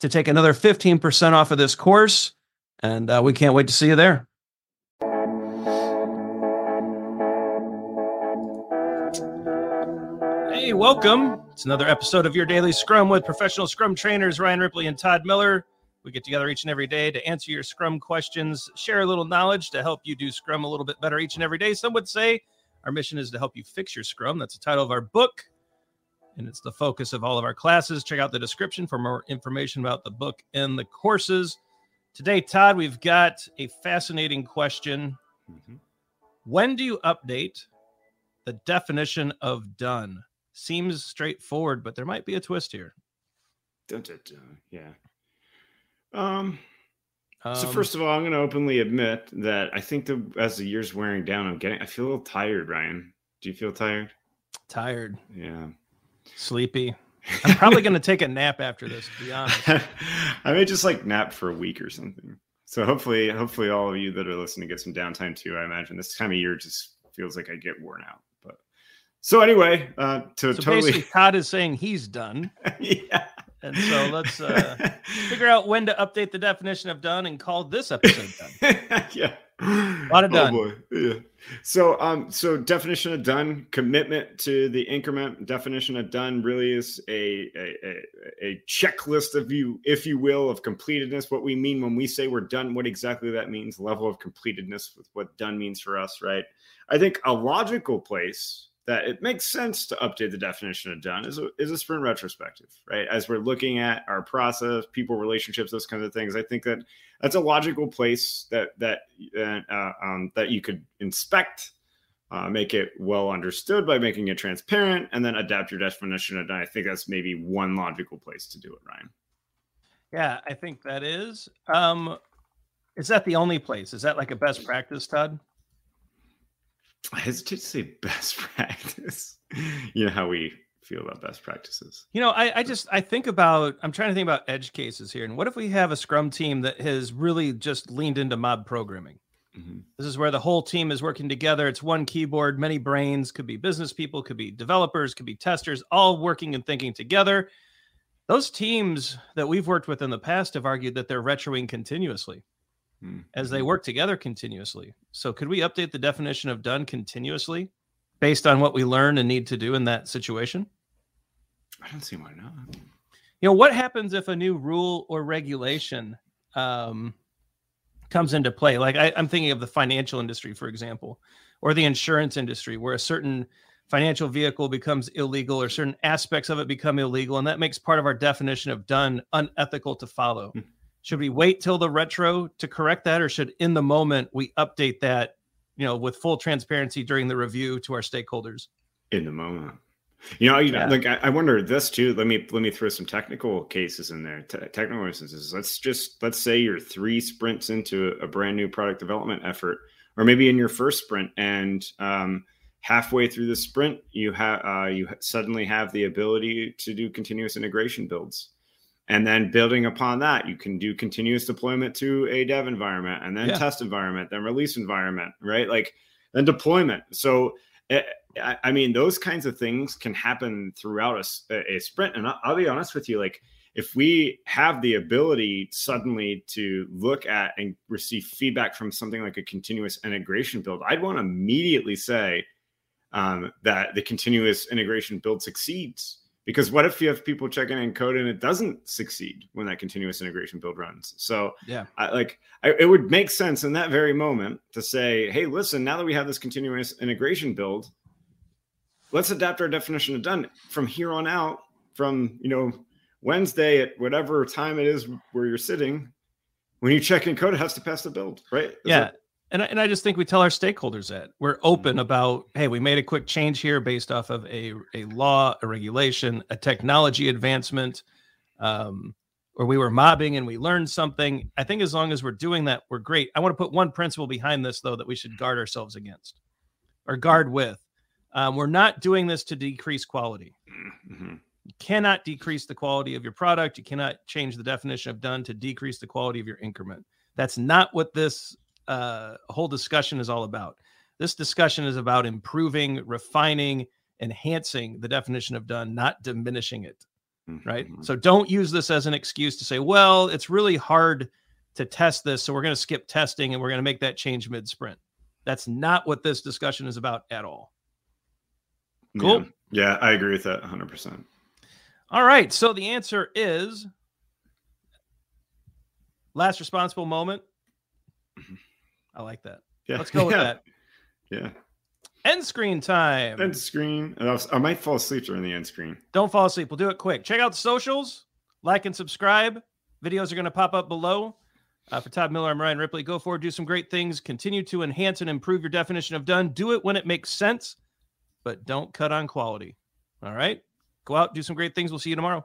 to take another 15% off of this course. And uh, we can't wait to see you there. Hey, welcome. It's another episode of your daily Scrum with professional Scrum trainers Ryan Ripley and Todd Miller. We get together each and every day to answer your Scrum questions, share a little knowledge to help you do Scrum a little bit better each and every day. Some would say our mission is to help you fix your Scrum. That's the title of our book and it's the focus of all of our classes. Check out the description for more information about the book and the courses. Today, Todd, we've got a fascinating question. Mm-hmm. When do you update the definition of done? Seems straightforward, but there might be a twist here. Dun, dun, dun. Yeah. Um, um, so first of all, I'm going to openly admit that I think that as the year's wearing down, I'm getting I feel a little tired, Ryan. Do you feel tired? Tired. Yeah. Sleepy. I'm probably going to take a nap after this. To be honest, I may just like nap for a week or something. So hopefully, hopefully, all of you that are listening get some downtime too. I imagine this time of year just feels like I get worn out. But so anyway, uh, to so totally, Todd is saying he's done. yeah. And so let's uh, figure out when to update the definition of done and call this episode done. yeah. A lot of done. Oh boy. Yeah. So um so definition of done, commitment to the increment definition of done really is a a, a checklist of you, if you will, of completedness. What we mean when we say we're done, what exactly that means, level of completedness with what done means for us, right? I think a logical place that it makes sense to update the definition of done is a, is a sprint retrospective, right? As we're looking at our process, people relationships, those kinds of things. I think that that's a logical place that that uh, um, that you could inspect, uh, make it well understood by making it transparent, and then adapt your definition of done. I think that's maybe one logical place to do it, Ryan. Yeah, I think that is. Um, is that the only place? Is that like a best practice, Todd? I hesitate to say best practice. you know how we feel about best practices. You know, I, I just I think about I'm trying to think about edge cases here. And what if we have a scrum team that has really just leaned into mob programming? Mm-hmm. This is where the whole team is working together. It's one keyboard, many brains, could be business people, could be developers, could be testers, all working and thinking together. Those teams that we've worked with in the past have argued that they're retroing continuously mm-hmm. as they work together continuously. So, could we update the definition of done continuously based on what we learn and need to do in that situation? I don't see why not. You know, what happens if a new rule or regulation um, comes into play? Like, I, I'm thinking of the financial industry, for example, or the insurance industry, where a certain financial vehicle becomes illegal or certain aspects of it become illegal. And that makes part of our definition of done unethical to follow. Should we wait till the retro to correct that, or should in the moment we update that, you know, with full transparency during the review to our stakeholders? In the moment. You know, you yeah. know, like I, I, wonder this too. Let me let me throw some technical cases in there. Te- technical instances. Let's just let's say you're three sprints into a brand new product development effort, or maybe in your first sprint, and um, halfway through the sprint, you have uh, you suddenly have the ability to do continuous integration builds And then building upon that, you can do continuous deployment to a dev environment and then Yeah. test environment, then release environment, right? Like then deployment. So, eh, I mean, those kinds of things can happen throughout a sprint. And I'll, I'll be honest with you, like if we have the ability suddenly to look at and receive feedback from something like a continuous integration build, I'd want to immediately say um, that the continuous integration build succeeds. Because what if you have people checking in code and it doesn't succeed when that continuous integration build runs? So Yeah. I, like I, it would make sense in that very moment to say, "Hey, listen, now that we have this continuous integration build, let's adapt our definition of done from here on out. From you know Wednesday at whatever time it is where you're sitting, when you check in code, it has to pass the build, right? Is Yeah. that- And I, and I just think we tell our stakeholders that we're open about, hey, we made a quick change here based off of a, a law, a regulation, a technology advancement, um, or we were mobbing and we learned something. I think as long as we're doing that, we're great. I want to put one principle behind this, though, that we should guard ourselves against or guard with. Um, we're not doing this to decrease quality. Mhm. You cannot decrease the quality of your product. You cannot change the definition of done to decrease the quality of your increment. That's not what this uh, whole discussion is all about. This discussion is about improving, refining, enhancing the definition of done, not diminishing it. Right. Mhm. So don't use this as an excuse to say, well, it's really hard to test this. So we're going to skip testing and we're going to make that change mid sprint. That's not what this discussion is about at all. Cool. Yeah. yeah, I agree with that 100. percent All right. So the answer is last responsible moment. I like that. Yeah, Let's go with yeah, that. Yeah, End screen time. end screen. I might fall asleep during the end screen. Don't fall asleep. We'll do it quick. Check out the socials, like and subscribe. Videos are going to pop up below. Uh, for Todd Miller, I'm Ryan Ripley. Go forward, do some great things. Continue to enhance and improve your definition of done. Do it when it makes sense, but don't cut on quality. All right. Go out, do some great things. We'll see you tomorrow.